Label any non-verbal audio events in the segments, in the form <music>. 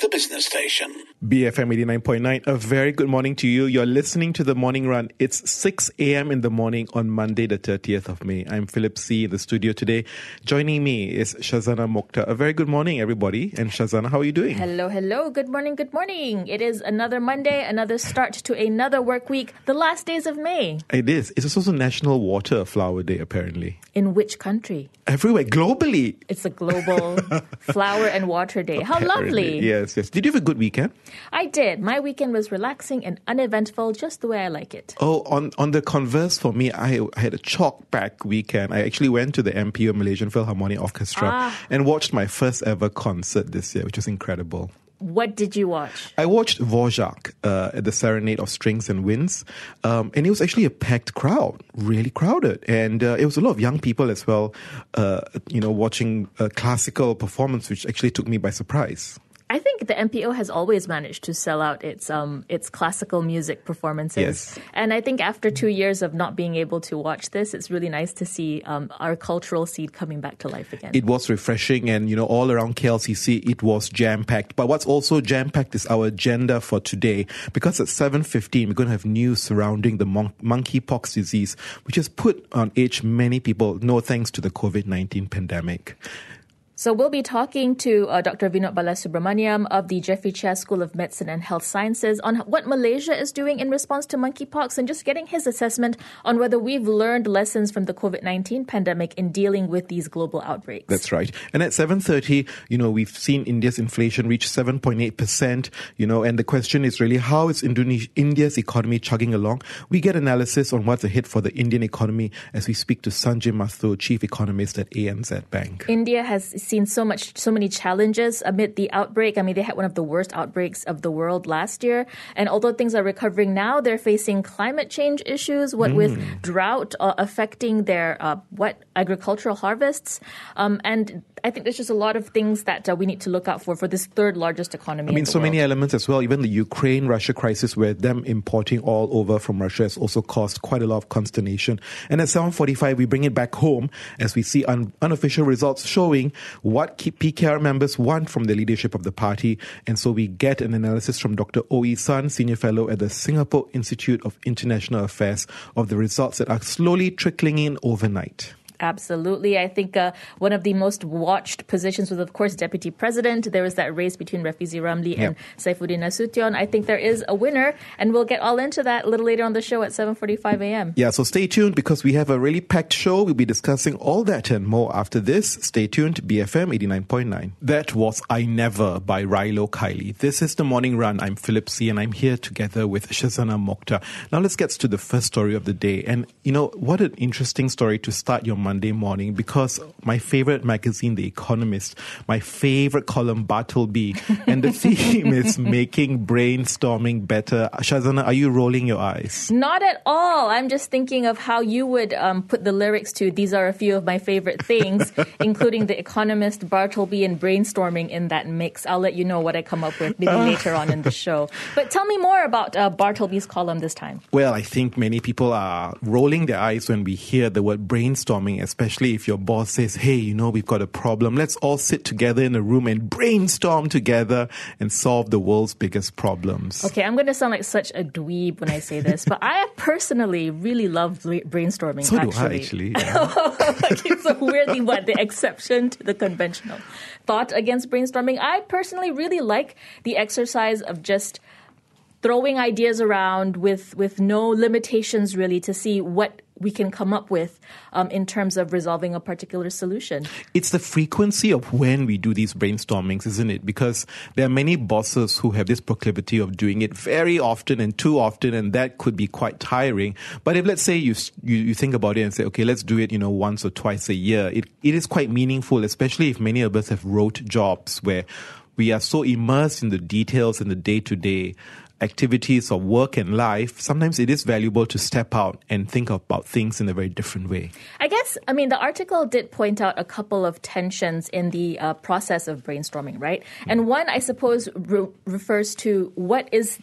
the business station. BFM 89.9, a very good morning to you. You're listening to the morning run. It's 6 a.m. in the morning on Monday, the 30th of May. I'm Philip C. in the studio today. Joining me is Shazana Mokhtar. A very good morning, everybody. And Shazana, how are you doing? Hello, hello. Good morning, good morning. It is another Monday, another start to another work week, the last days of May. It is. It's also National Water Flower Day, apparently. In which country? Everywhere, globally. It's a global <laughs> flower and water day. How Apparently. lovely. Yes, yes. Did you have a good weekend? I did. My weekend was relaxing and uneventful, just the way I like it. Oh, on, on the converse for me, I, I had a chalk back weekend. I actually went to the MPO Malaysian Philharmonic Orchestra Ah. and watched my first ever concert this year, which was incredible. What did you watch? I watched Dvorak uh, at the Serenade of Strings and Winds, um, and it was actually a packed crowd, really crowded, and uh, it was a lot of young people as well. Uh, you know, watching a classical performance, which actually took me by surprise. I think the MPO has always managed to sell out its um its classical music performances. Yes. And I think after two years of not being able to watch this, it's really nice to see um, our cultural seed coming back to life again. It was refreshing, and you know, all around KLCC, it was jam packed. But what's also jam packed is our agenda for today, because at seven fifteen, we're going to have news surrounding the mon- monkeypox disease, which has put on edge many people. No thanks to the COVID nineteen pandemic. So we'll be talking to uh, Dr. Vinod Balasubramaniam of the Jeffrey Cheah School of Medicine and Health Sciences on what Malaysia is doing in response to monkeypox and just getting his assessment on whether we've learned lessons from the COVID-19 pandemic in dealing with these global outbreaks. That's right. And at 7:30, you know, we've seen India's inflation reach 7.8%, you know, and the question is really how is Indonesia, India's economy chugging along? We get analysis on what's ahead for the Indian economy as we speak to Sanjay Mathur, chief economist at ANZ Bank. India has seen so much, so many challenges amid the outbreak. I mean, they had one of the worst outbreaks of the world last year. And although things are recovering now, they're facing climate change issues, what with drought uh, affecting their uh, what agricultural harvests. Um, and I think there's just a lot of things that uh, we need to look out for for this third largest economy. I mean, so many elements as well. Even the Ukraine Russia crisis, where them importing all over from Russia has also caused quite a lot of consternation. And at 7:45, we bring it back home as we see un- unofficial results showing what PKR members want from the leadership of the party. And so we get an analysis from Dr. Oi San, senior fellow at the Singapore Institute of International Affairs, of the results that are slowly trickling in overnight. Absolutely. I think uh, one of the most watched positions was, of course, deputy president. There was that race between Rafizi Ramli and Saifuddin Nasution. I think there is a winner, and we'll get all into that a little later on the show at 7.45 a.m. Yeah, so stay tuned because we have a really packed show. We'll be discussing all that and more after this. Stay tuned, BFM 89.9. That was I Never by Rilo Kiley. This is the morning run. I'm Philip C and I'm here together with Shazana Mokhtar. Now let's get to the first story of the day. And you know, what an interesting story to start your Monday morning because my favorite magazine, The Economist, my favorite column, Bartleby, <laughs> and the theme is making brainstorming better. Shazana, are you rolling your eyes? Not at all. I'm just thinking of how you would um, put the lyrics to These Are a Few of My Favorite Things, <laughs> including The Economist, Bartleby, and brainstorming in that mix. I'll let you know what I come up with maybe <laughs> later on in the show. But tell me more about uh, Bartleby's column this time. Well, I think many people are rolling their eyes when we hear the word brainstorming, especially if your boss says, Hey, you know, we've got a problem. Let's all sit together in a room and brainstorm together and solve the world's biggest problems. Okay, I'm going to sound like such a dweeb when I say this, but I personally really love brainstorming. So do actually. I, actually. yeah. like it's a weirdly what the exception to the conventional thought against brainstorming. I personally really like the exercise of just throwing ideas around with with no limitations really to see what we can come up with um, in terms of resolving a particular solution. It's the frequency of when we do these brainstormings, isn't it? Because there are many bosses who have this proclivity of doing it very often and too often, and that could be quite tiring. But if let's say you you, you think about it and say, okay, let's do it, you know, once or twice a year, it, it is quite meaningful, especially if many of us have rote jobs where we are so immersed in the details and the day to day activities of work and life, sometimes it is valuable to step out and think about things in a very different way. I guess, I mean, the article did point out a couple of tensions in the uh, process of brainstorming, right? And one, I suppose, re- refers to what is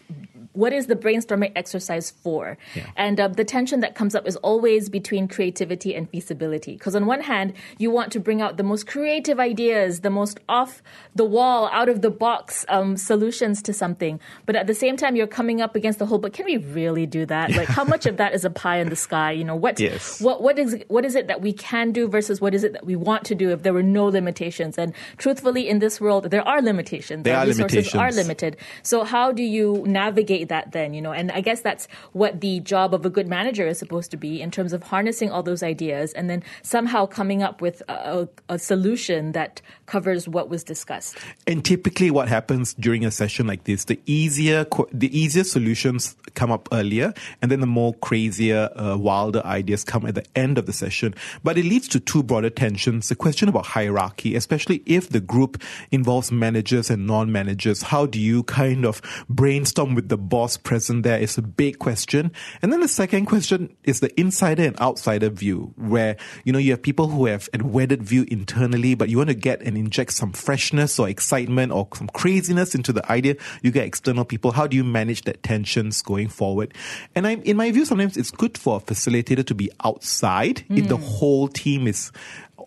what is the brainstorming exercise for? Yeah. And uh, the tension that comes up is always between creativity and feasibility. Because on one hand, you want to bring out the most creative ideas, the most off the wall, out of the box um, solutions to something. But at the same time, you're coming up against the whole, but can we really do that? Like, how much of that is a pie in the sky? You know, what, yes. what, what is, what is it that we can do versus what is it that we want to do if there were no limitations? And truthfully, in this world, there are limitations. There Our are resources limitations. are limited. So how do you navigate that then? You know, and I guess that's what the job of a good manager is supposed to be in terms of harnessing all those ideas and then somehow coming up with a, a solution that covers what was discussed. And typically, what happens during a session like this, the easier the easier solutions come up earlier, and then the more crazier, uh, wilder ideas come at the end of the session. But it leads to two broader tensions: the question about hierarchy, especially if the group involves managers and non-managers. How do you kind of brainstorm with the boss present? There is a big question, and then the second question is the insider and outsider view, where you know you have people who have a wedded view internally, but you want to get and inject some freshness or excitement or some craziness into the idea, you get external people. How do you manage that tensions going forward? And I, in my view, sometimes it's good for a facilitator to be outside mm. if the hmm. whole team is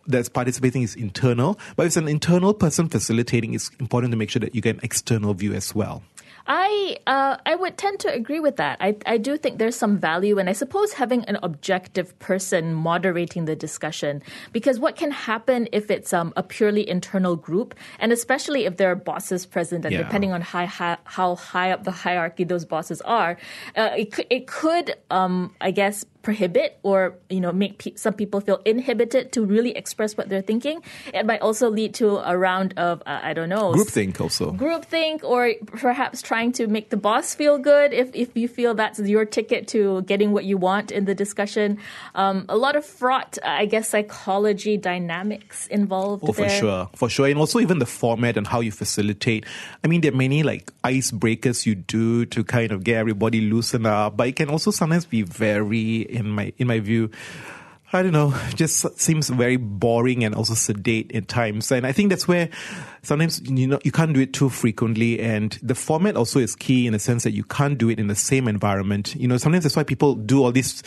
that's participating is internal. But if it's an internal person facilitating, it's important to make sure that you get an external view as well. I uh, I would tend to agree with that. I I do think there's some value, and I suppose having an objective person moderating the discussion, because what can happen if it's um, a purely internal group, and especially if there are bosses present, and yeah. depending on high, high, how high up the hierarchy those bosses are, uh, it could, it could um, I guess prohibit or you know make pe- some people feel inhibited to really express what they're thinking. It might also lead to a round of uh, I don't know groupthink also groupthink or perhaps trying to make the boss feel good if if you feel that's your ticket to getting what you want in the discussion. Um, a lot of fraught, I guess, psychology dynamics involved. Oh, there. for sure, for sure, and also even the format and how you facilitate. I mean, there are many like icebreakers you do to kind of get everybody loosened up, but it can also sometimes be very in my in my view. I don't know, just seems very boring and also sedate at times. And I think that's where sometimes you know you can't do it too frequently and the format also is key in the sense that you can't do it in the same environment. You know, sometimes that's why people do all these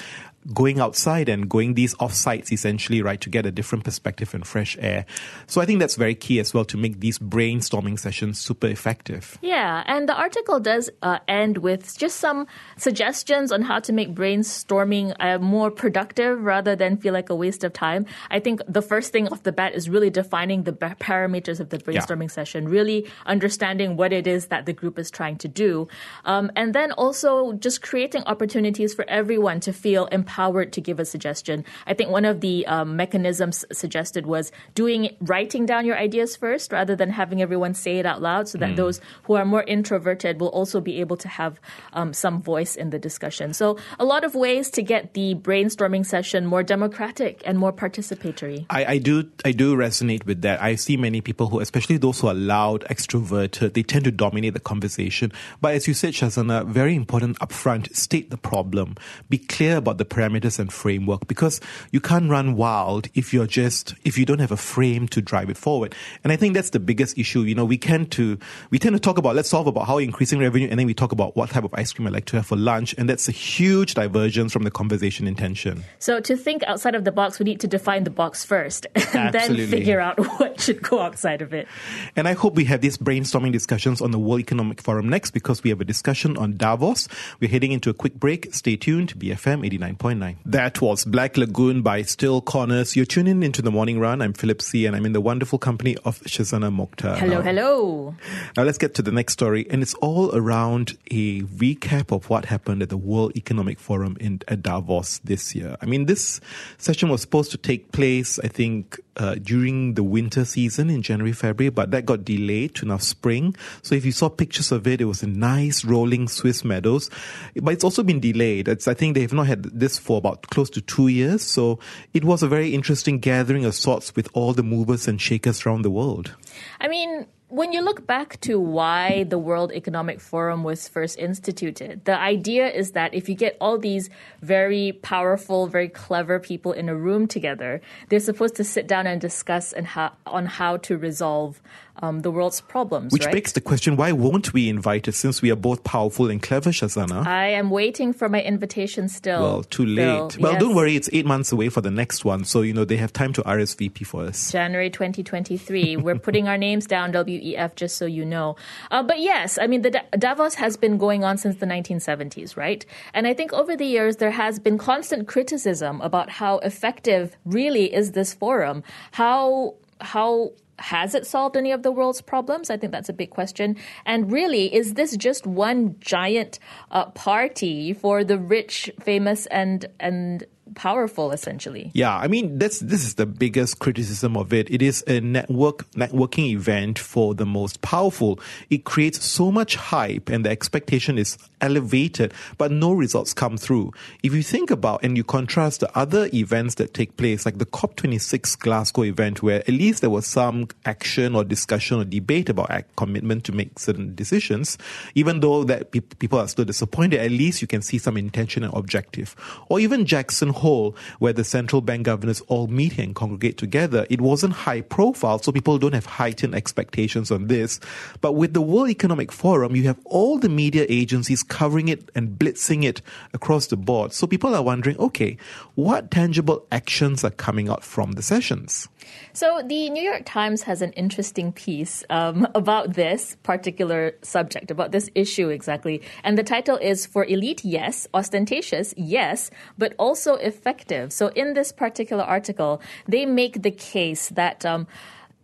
going outside and going these off sites essentially, right, to get a different perspective and fresh air. So I think that's very key as well to make these brainstorming sessions super effective. Yeah, and the article does uh, end with just some suggestions on how to make brainstorming uh, more productive rather than feel like a waste of time. I think the first thing off the bat is really defining the parameters of the brainstorming yeah. session, really understanding what it is that the group is trying to do, um, and then also just creating opportunities for everyone to feel empowered empowered to give a suggestion. I think one of the um, mechanisms suggested was doing writing down your ideas first rather than having everyone say it out loud, so that mm. those who are more introverted will also be able to have um, some voice in the discussion. So a lot of ways to get the brainstorming session more democratic and more participatory. I, I do I do resonate with that. I see many people who, especially those who are loud, extroverted, they tend to dominate the conversation. But as you said, Shazana, very important upfront, state the problem. Be clear about the parameters and framework because you can't run wild if you're just if you don't have a frame to drive it forward. And I think that's the biggest issue. You know, we tend to we tend to talk about let's solve about how increasing revenue, and then we talk about what type of ice cream I like to have for lunch, and that's a huge divergence from the conversation intention. So to think outside of the box, we need to define the box first, <laughs> and then figure out <laughs> what should go outside of it. And I hope we have these brainstorming discussions on the World Economic Forum next because we have a discussion on Davos. We're heading into a quick break. Stay tuned. BFM eighty nine. That was Black Lagoon by Still Corners. You're tuning into the morning run. I'm Philip C, and I'm in the wonderful company of Shazana Mokhtar. Hello, now, hello. Now let's get to the next story, and it's all around a recap of what happened at the World Economic Forum in at Davos this year. I mean, this session was supposed to take place, I think, uh, during the winter season in January, February, but that got delayed to now spring. So if you saw pictures of it, it was a nice rolling Swiss meadows, but it's also been delayed. It's, I think they have not had this for about close to two years. So it was a very interesting gathering of sorts with all the movers and shakers around the world. I mean, when you look back to why the World Economic Forum was first instituted, the idea is that if you get all these very powerful, very clever people in a room together, they're supposed to sit down and discuss and on how to resolve um, the world's problems. Which right? begs the question why won't we invite it since we are both powerful and clever, Shazana? I am waiting for my invitation still. Well, too late. Phil. Well, Yes. don't worry, it's eight months away for the next one, so you know they have time to RSVP for us. January 2023. We're putting our names down, WEF, just so you know. Uh, but yes, I mean, the Da- Davos has been going on since the 1970s, right? And I think over the years, there has been constant criticism about how effective really is this forum. How, how, has it solved any of the world's problems? I think that's a big question. And really, is this just one giant uh, party for the rich, famous, and and powerful, essentially? Yeah, I mean that's this is the biggest criticism of it. It is a network networking event for the most powerful. It creates so much hype and the expectation is elevated, but no results come through. If you think about and you contrast the other events that take place, like the COP26 Glasgow event, where at least there was some action or discussion or debate about commitment to make certain decisions, even though that pe- people are still disappointed, at least you can see some intention and objective. Or even Jackson Hole, where the central bank governors all meet and congregate together. It wasn't high profile, so people don't have heightened expectations on this. But with the World Economic Forum, you have all the media agencies covering it and blitzing it across the board. So people are wondering, okay, what tangible actions are coming out from the sessions? So, the New York Times has an interesting piece um, about this particular subject, about this issue exactly. And the title is For Elite, Yes, Ostentatious, Yes, but also Effective. So, in this particular article, they make the case that um,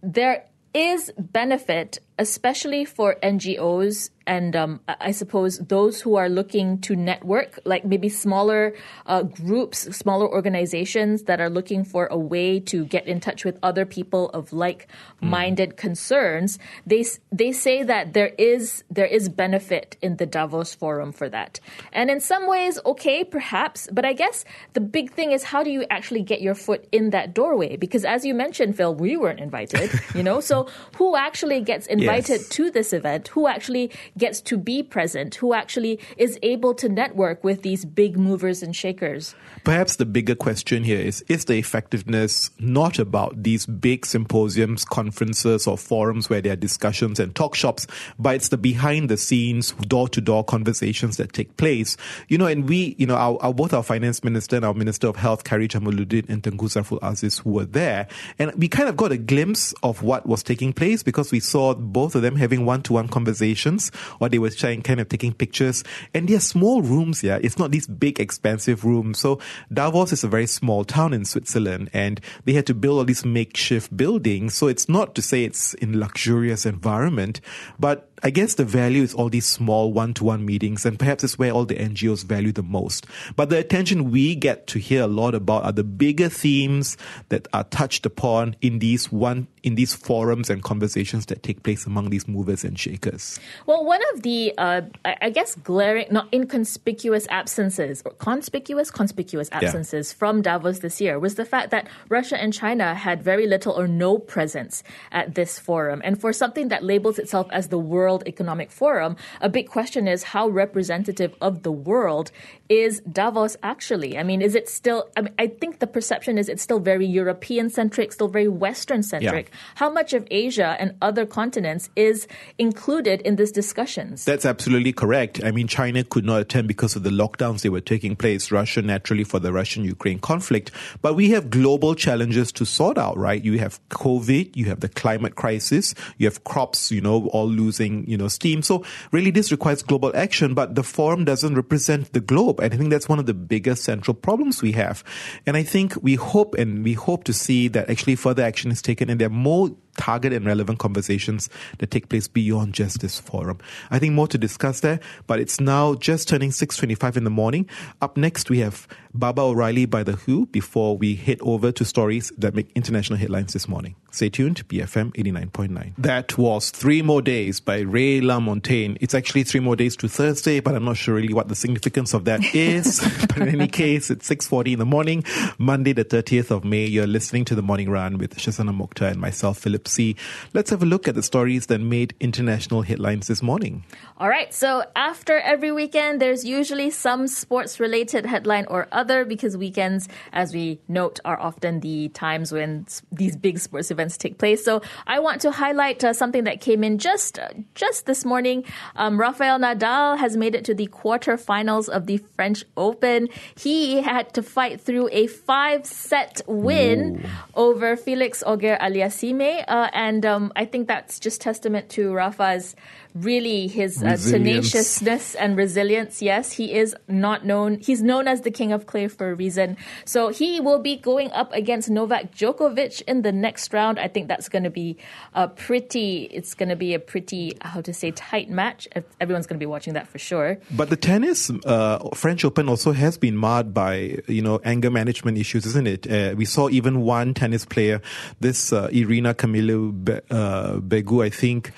there is benefit, especially for NGOs and um, I suppose those who are looking to network, like maybe smaller uh, groups, smaller organizations that are looking for a way to get in touch with other people of like-minded concerns. They they say that there is there is benefit in the Davos Forum for that, and in some ways, okay, perhaps. But I guess the big thing is how do you actually get your foot in that doorway? Because as you mentioned, Phil, we weren't invited. You know, so who actually gets invited Yes. to this event? Who actually gets to be present? Who actually is able to network with these big movers and shakers? Perhaps the bigger question here is is the effectiveness not about these big symposiums, conferences, or forums where there are discussions and talk shops, but it's the behind the scenes, door to door conversations that take place. You know, and we, you know, our, our, both our finance minister and our minister of health, Khairy Jamaluddin and Tengku Zafrul Aziz, who were there. And we kind of got a glimpse of what was taking place because we saw both of them having one to one conversations or they were trying, kind of taking pictures. And they're small rooms, yeah. It's not these big, expensive rooms. So Davos is a very small town in Switzerland and they had to build all these makeshift buildings. So it's not to say it's in luxurious environment, but I guess the value is all these small one-to-one meetings and perhaps it's where all the NGOs value the most. But the attention we get to hear a lot about are the bigger themes that are touched upon in these one in these forums and conversations that take place among these movers and shakers. Well, one of the, uh, I I guess, glaring, not inconspicuous absences, or conspicuous, conspicuous absences from Davos this year was the fact that Russia and China had very little or no presence at this forum. And for something that labels itself as the World Economic Forum, a big question is how representative of the world is Davos actually? I mean, is it still, I mean, I think the perception is it's still very European centric, still very Western centric. How much of Asia and other continents is included in these discussions? That's absolutely correct. I mean, China could not attend because of the lockdowns they were taking place. Russia, naturally, for the Russian-Ukraine conflict. But we have global challenges to sort out, right? You have COVID, you have the climate crisis, you have crops, you know, all losing, you know, steam. So really, this requires global action. But the forum doesn't represent the globe, and I think that's one of the biggest central problems we have. And I think we hope and we hope to see that actually further action is taken, and there are more target and relevant conversations that take place beyond just this forum. I think more to discuss there, but it's now just turning 6.25 in the morning. Up next, we have Baba O'Riley by The Who before we head over to stories that make international headlines this morning. Stay tuned, to BFM 89.9. That was Three More Days by Ray LaMontagne. It's actually three more days to Thursday, but I'm not sure really what the significance of that is. <laughs> but in any case, it's 6.40 in the morning, Monday the 30th of May. You're listening to The Morning Run with Shazana Mokhtar and myself, Philip C. Let's have a look at the stories that made international headlines this morning. All right. So after every weekend, there's usually some sports related headline or other because weekends, as we note, are often the times when these big sports events take place. So I want to highlight uh, something that came in just uh, just this morning. Um, Rafael Nadal has made it to the quarterfinals of the French Open. He had to fight through a five set win Ooh. over Felix Auger Aliassime, uh, and um, I think that's just testament to Rafa's really his uh, tenaciousness and resilience. Yes, he is not known. He's known as the king of clay for a reason. So he will be going up against Novak Djokovic in the next round. I think that's going to be a pretty. It's going to be a pretty how to say tight match. Everyone's going to be watching that for sure. But the tennis uh, French Open also has been marred by you know anger management issues, isn't it? Uh, we saw even one tennis player, this uh, Irina Camelia Be- uh, Begu, I think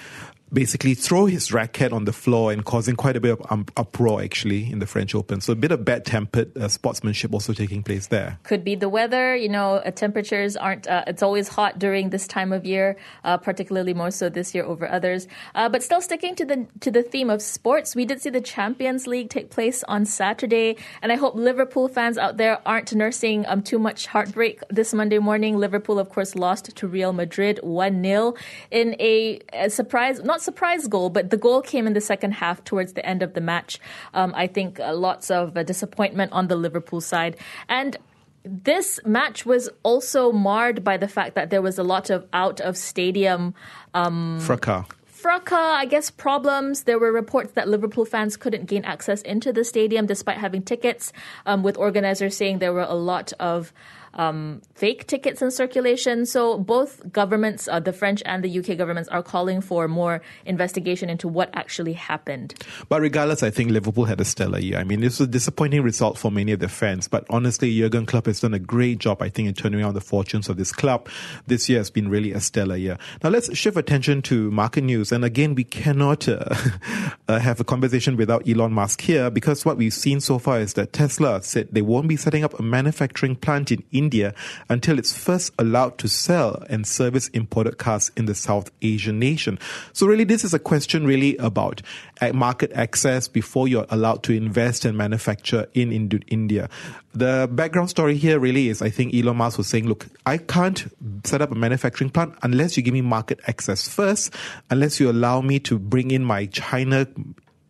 basically throw his racket on the floor and causing quite a bit of um, uproar actually in the French Open. So a bit of bad tempered uh, sportsmanship also taking place there. Could be the weather. You know, uh, temperatures aren't. Uh, it's always hot during this time of year, uh, particularly more so this year over others. Uh, but still sticking to the to the theme of sports, we did see the Champions League take place on Saturday, and I hope Liverpool fans out there aren't nursing um, too much heartbreak this Monday morning. Liverpool, of course, lost to Real Madrid one 0 in a, a surprise. Not not surprise goal, but the goal came in the second half towards the end of the match. Um, I think uh, lots of uh, disappointment on the Liverpool side. And this match was also marred by the fact that there was a lot of out of stadium um, fracas. Fracas, I guess, problems. There were reports that Liverpool fans couldn't gain access into the stadium despite having tickets, um, with organizers saying there were a lot of um, fake tickets in circulation. So both governments, uh, the French and the UK governments, are calling for more investigation into what actually happened. But regardless, I think Liverpool had a stellar year. I mean, this was a disappointing result for many of their fans. But honestly, Jurgen Klopp has done a great job, I think, in turning around the fortunes of this club. This year has been really a stellar year. Now let's shift attention to market news. And again, we cannot uh, <laughs> uh, have a conversation without Elon Musk here because what we've seen so far is that Tesla said they won't be setting up a manufacturing plant in India India until it's first allowed to sell and service imported cars in the South Asian nation. So really, this is a question really about market access before you're allowed to invest and manufacture in India. The background story here really is, I think Elon Musk was saying, look, I can't set up a manufacturing plant unless you give me market access first, unless you allow me to bring in my China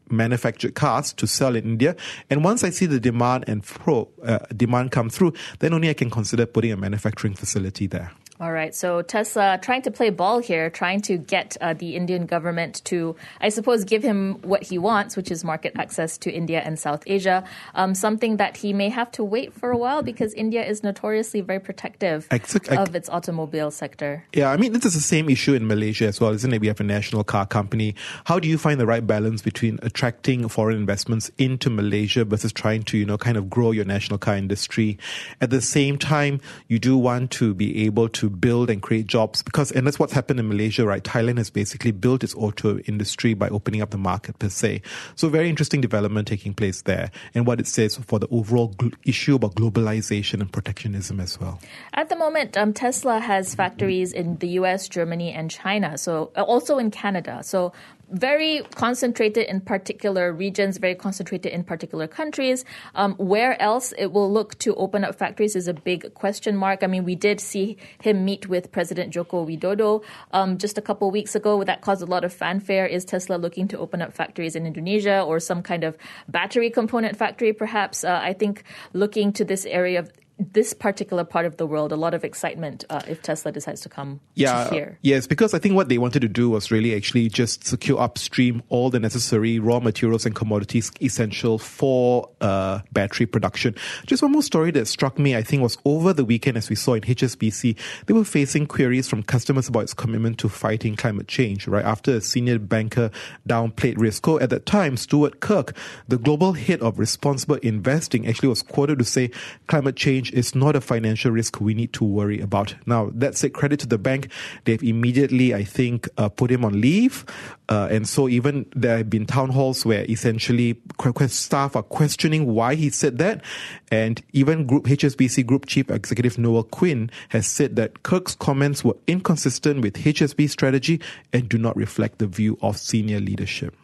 manufactured cars to sell in India. And once I see the demand and pro uh, demand come through, then only I can consider putting a manufacturing facility there. All right. So Tesla trying to play ball here, trying to get uh, the Indian government to, I suppose, give him what he wants, which is market access to India and South Asia. Um, something that he may have to wait for a while because India is notoriously very protective of its automobile sector. Yeah, I mean, this is the same issue in Malaysia as well, isn't it? We have a national car company. How do you find the right balance between attracting foreign investments into Malaysia versus trying to, you know, kind of grow your national car industry? At the same time, you do want to be able to build and create jobs because, and that's what's happened in Malaysia, right? Thailand has basically built its auto industry by opening up the market per se. So very interesting development taking place there and what it says for the overall gl- issue about globalization and protectionism as well. At the moment, um, Tesla has factories in the US, Germany, and China. So uh, also in Canada. So very concentrated in particular regions, very concentrated in particular countries. Um, where else it will look to open up factories is a big question mark. I mean, we did see him meet with President Joko Widodo um, just a couple weeks ago. That caused a lot of fanfare. Is Tesla looking to open up factories in Indonesia or some kind of battery component factory, perhaps? Uh, I think looking to this area of this particular part of the world a lot of excitement uh, if Tesla decides to come yeah, to here. Yes, because I think what they wanted to do was really actually just secure upstream all the necessary raw materials and commodities essential for uh, battery production. Just one more story that struck me, I think, was over the weekend as we saw in HSBC, they were facing queries from customers about its commitment to fighting climate change, right? After a senior banker downplayed risk. At that time, Stuart Kirk, the global head of responsible investing, actually was quoted to say climate change change is not a financial risk we need to worry about. Now, that's it. Credit to the bank. They've immediately, I think, uh, put him on leave. Uh, and so even there have been town halls where essentially staff are questioning why he said that. And even Group HSBC Group Chief Executive Noel Quinn has said that Kirk's comments were inconsistent with HSB strategy and do not reflect the view of senior leadership.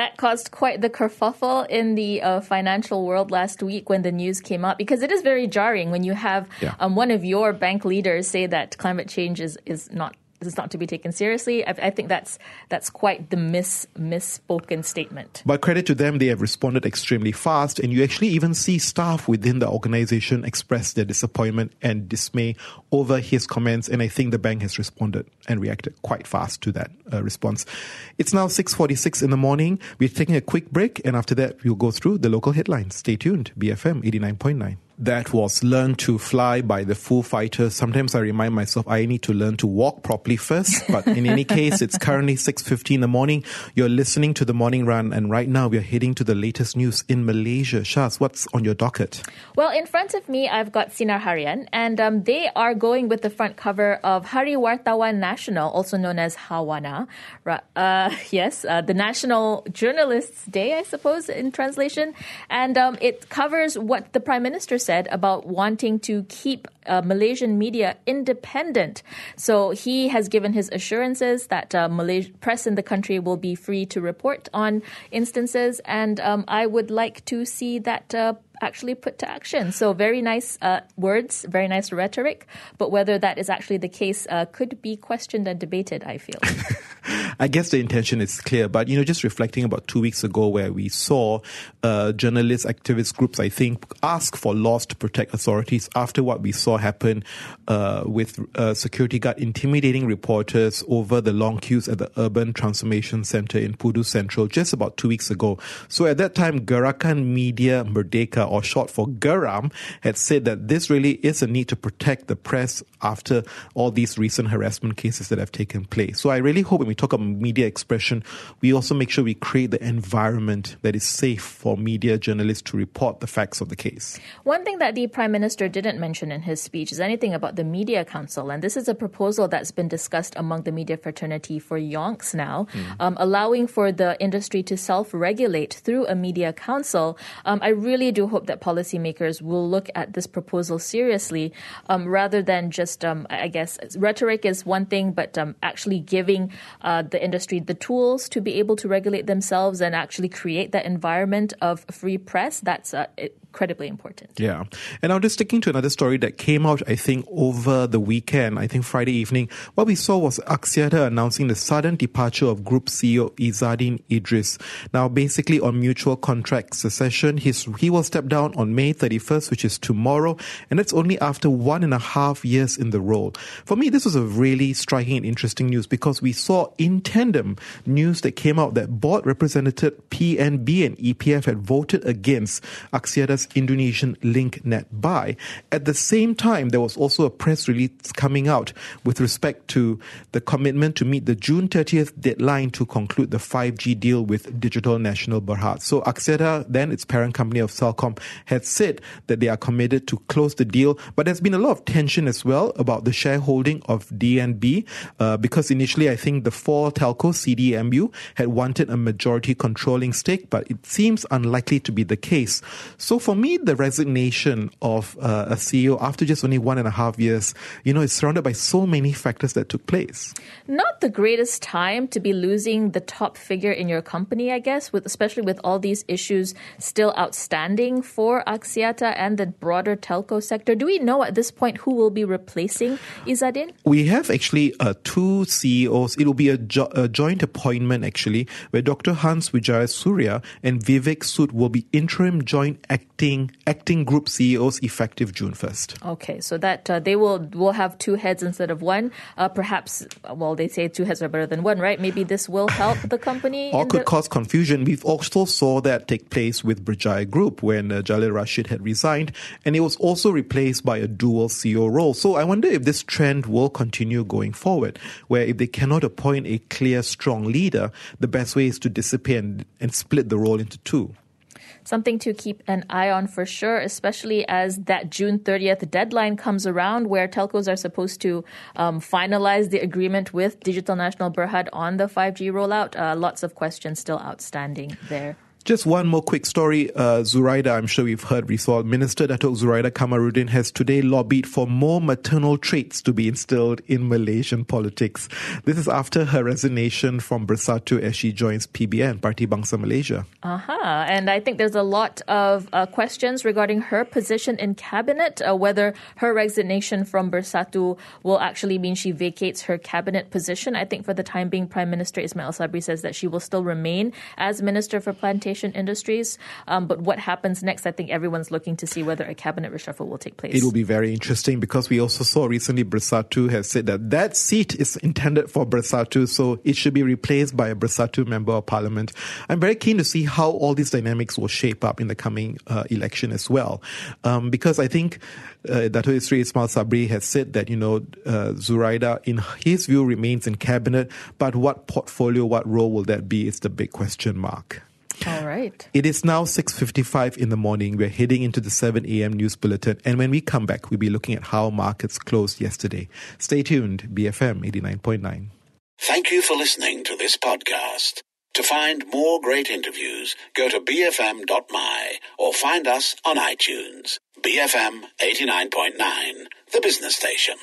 That caused quite the kerfuffle in the uh, financial world last week when the news came out because it is very jarring when you have yeah. um, one of your bank leaders say that climate change is, is not is not to be taken seriously. I, I, think that's that's quite the mis misspoken statement. But credit to them, they have responded extremely fast, and you actually even see staff within the organization express their disappointment and dismay over his comments. And I think the bank has responded and reacted quite fast to that uh, response. It's now 6:46 in the morning. We're taking a quick break, and after that, we'll go through the local headlines. Stay tuned. BFM 89.9 that was Learn to Fly by the Foo Fighters. Sometimes I remind myself I need to learn to walk properly first. But in any case, it's currently 6.50 in the morning. You're listening to the morning run. And right now we're heading to the latest news in Malaysia. Shaz, what's on your docket? Well, in front of me, I've got Sinar Harian. And um, they are going with the front cover of Hari Wartawan National, also known as Hawana. Uh, <laughs> yes, uh, the National Journalists Day, I suppose, in translation. And um, it covers what the Prime Minister said said about wanting to keep uh, Malaysian media independent. So he has given his assurances that uh, press in the country will be free to report on instances, and um, I would like to see that. Uh, actually put to action. So, very nice uh, words, very nice rhetoric, but whether that is actually the case uh, could be questioned and debated, I feel. <laughs> I guess the intention is clear, but you know, just reflecting about two weeks ago, where we saw uh, journalists, activist groups, I think, ask for laws to protect authorities after what we saw happen uh, with uh, security guard intimidating reporters over the long queues at the Urban Transformation Center in Pudu Central just about two weeks ago. So at that time, Gerakan Media Merdeka or short for Geram, had said that this really is a need to protect the press after all these recent harassment cases that have taken place. So I really hope when we talk about media expression, we also make sure we create the environment that is safe for media journalists to report the facts of the case. One thing that the Prime Minister didn't mention in his speech is anything about the Media Council. And this is a proposal that's been discussed among the media fraternity for yonks now, mm. um, allowing for the industry to self regulate through a media council. Um, I really do hope hope that policymakers will look at this proposal seriously um, rather than just, um, I guess, rhetoric is one thing, but um, actually giving uh, the industry the tools to be able to regulate themselves and actually create that environment of free press. That's uh, incredibly important. Yeah. And now just sticking to another story that came out, I think, over the weekend, I think Friday evening, what we saw was Axiata announcing the sudden departure of Group CEO Izzaddin Idris. Now, basically on mutual contract secession, his, he will step down on May 31st, which is tomorrow, and that's only after one and a half years in the role. For me, this was a really striking and interesting news because we saw in tandem news that came out that board representative PNB and EPF had voted against Axiata's Indonesian Link Net buy. At the same time, there was also a press release coming out with respect to the commitment to meet the June 30th deadline to conclude the 5G deal with Digital Nasional Berhad. So Axiata, then its parent company of Celcom, had said that they are committed to close the deal. But there's been a lot of tension as well about the shareholding of DNB uh, because initially I think the four telco CDMU had wanted a majority controlling stake, but it seems unlikely to be the case. So for me, the resignation of uh, a CEO after just only one and a half years, you know, is surrounded by so many factors that took place. Not the greatest time to be losing the top figure in your company, I guess, with especially with all these issues still outstanding for Axiata and the broader telco sector. Do we know at this point who will be replacing Izzaddin? We have actually uh, two CEOs. It will be a, jo- a, joint appointment actually, where Dr. Hans Wijayasuriya and Vivek Sood will be interim joint act acting acting group CEOs effective June 1st. Okay, so that uh, they will will have two heads instead of one. Uh, perhaps, well, they say two heads are better than one, right? Maybe this will help the company. <laughs> or could the... cause confusion. We've also saw that take place with Berjaya Group when uh, Jalil Rashid had resigned, and it was also replaced by a dual CEO role. So I wonder if this trend will continue going forward, where if they cannot appoint a clear, strong leader, the best way is to disappear and, and split the role into two. Something to keep an eye on for sure, especially as that June 30th deadline comes around where telcos are supposed to um, finalize the agreement with Digital Nasional Berhad on the 5G rollout. Uh, lots of questions still outstanding there. Just one more quick story. Uh, Zuraida, I'm sure we've heard before. Minister Datuk Zuraida Kamarudin has today lobbied for more maternal traits to be instilled in Malaysian politics. This is after her resignation from Bersatu as she joins PBM, Parti Bangsa Malaysia. Uh-huh. And I think there's a lot of uh, questions regarding her position in cabinet, uh, whether her resignation from Bersatu will actually mean she vacates her cabinet position. I think for the time being, Prime Minister Ismail Sabri says that she will still remain as Minister for Plantation industries. Um, but what happens next, I think everyone's looking to see whether a cabinet reshuffle will take place. It will be very interesting because we also saw recently Bersatu has said that that seat is intended for Bersatu, so it should be replaced by a Bersatu member of parliament. I'm very keen to see how all these dynamics will shape up in the coming uh, election as well, um, because I think uh, Dato Isri Ismail Sabri has said that, you know, uh, Zuraida, in his view, remains in cabinet, but what portfolio, what role will that be is the big question mark. All right. It is now 6:55 in the morning. We're heading into the 7 a.m. news bulletin, and when we come back, we'll be looking at how markets closed yesterday. Stay tuned. BFM 89.9. Thank you for listening to this podcast. To find more great interviews, go to bfm.my or find us on iTunes. BFM 89.9, the business station.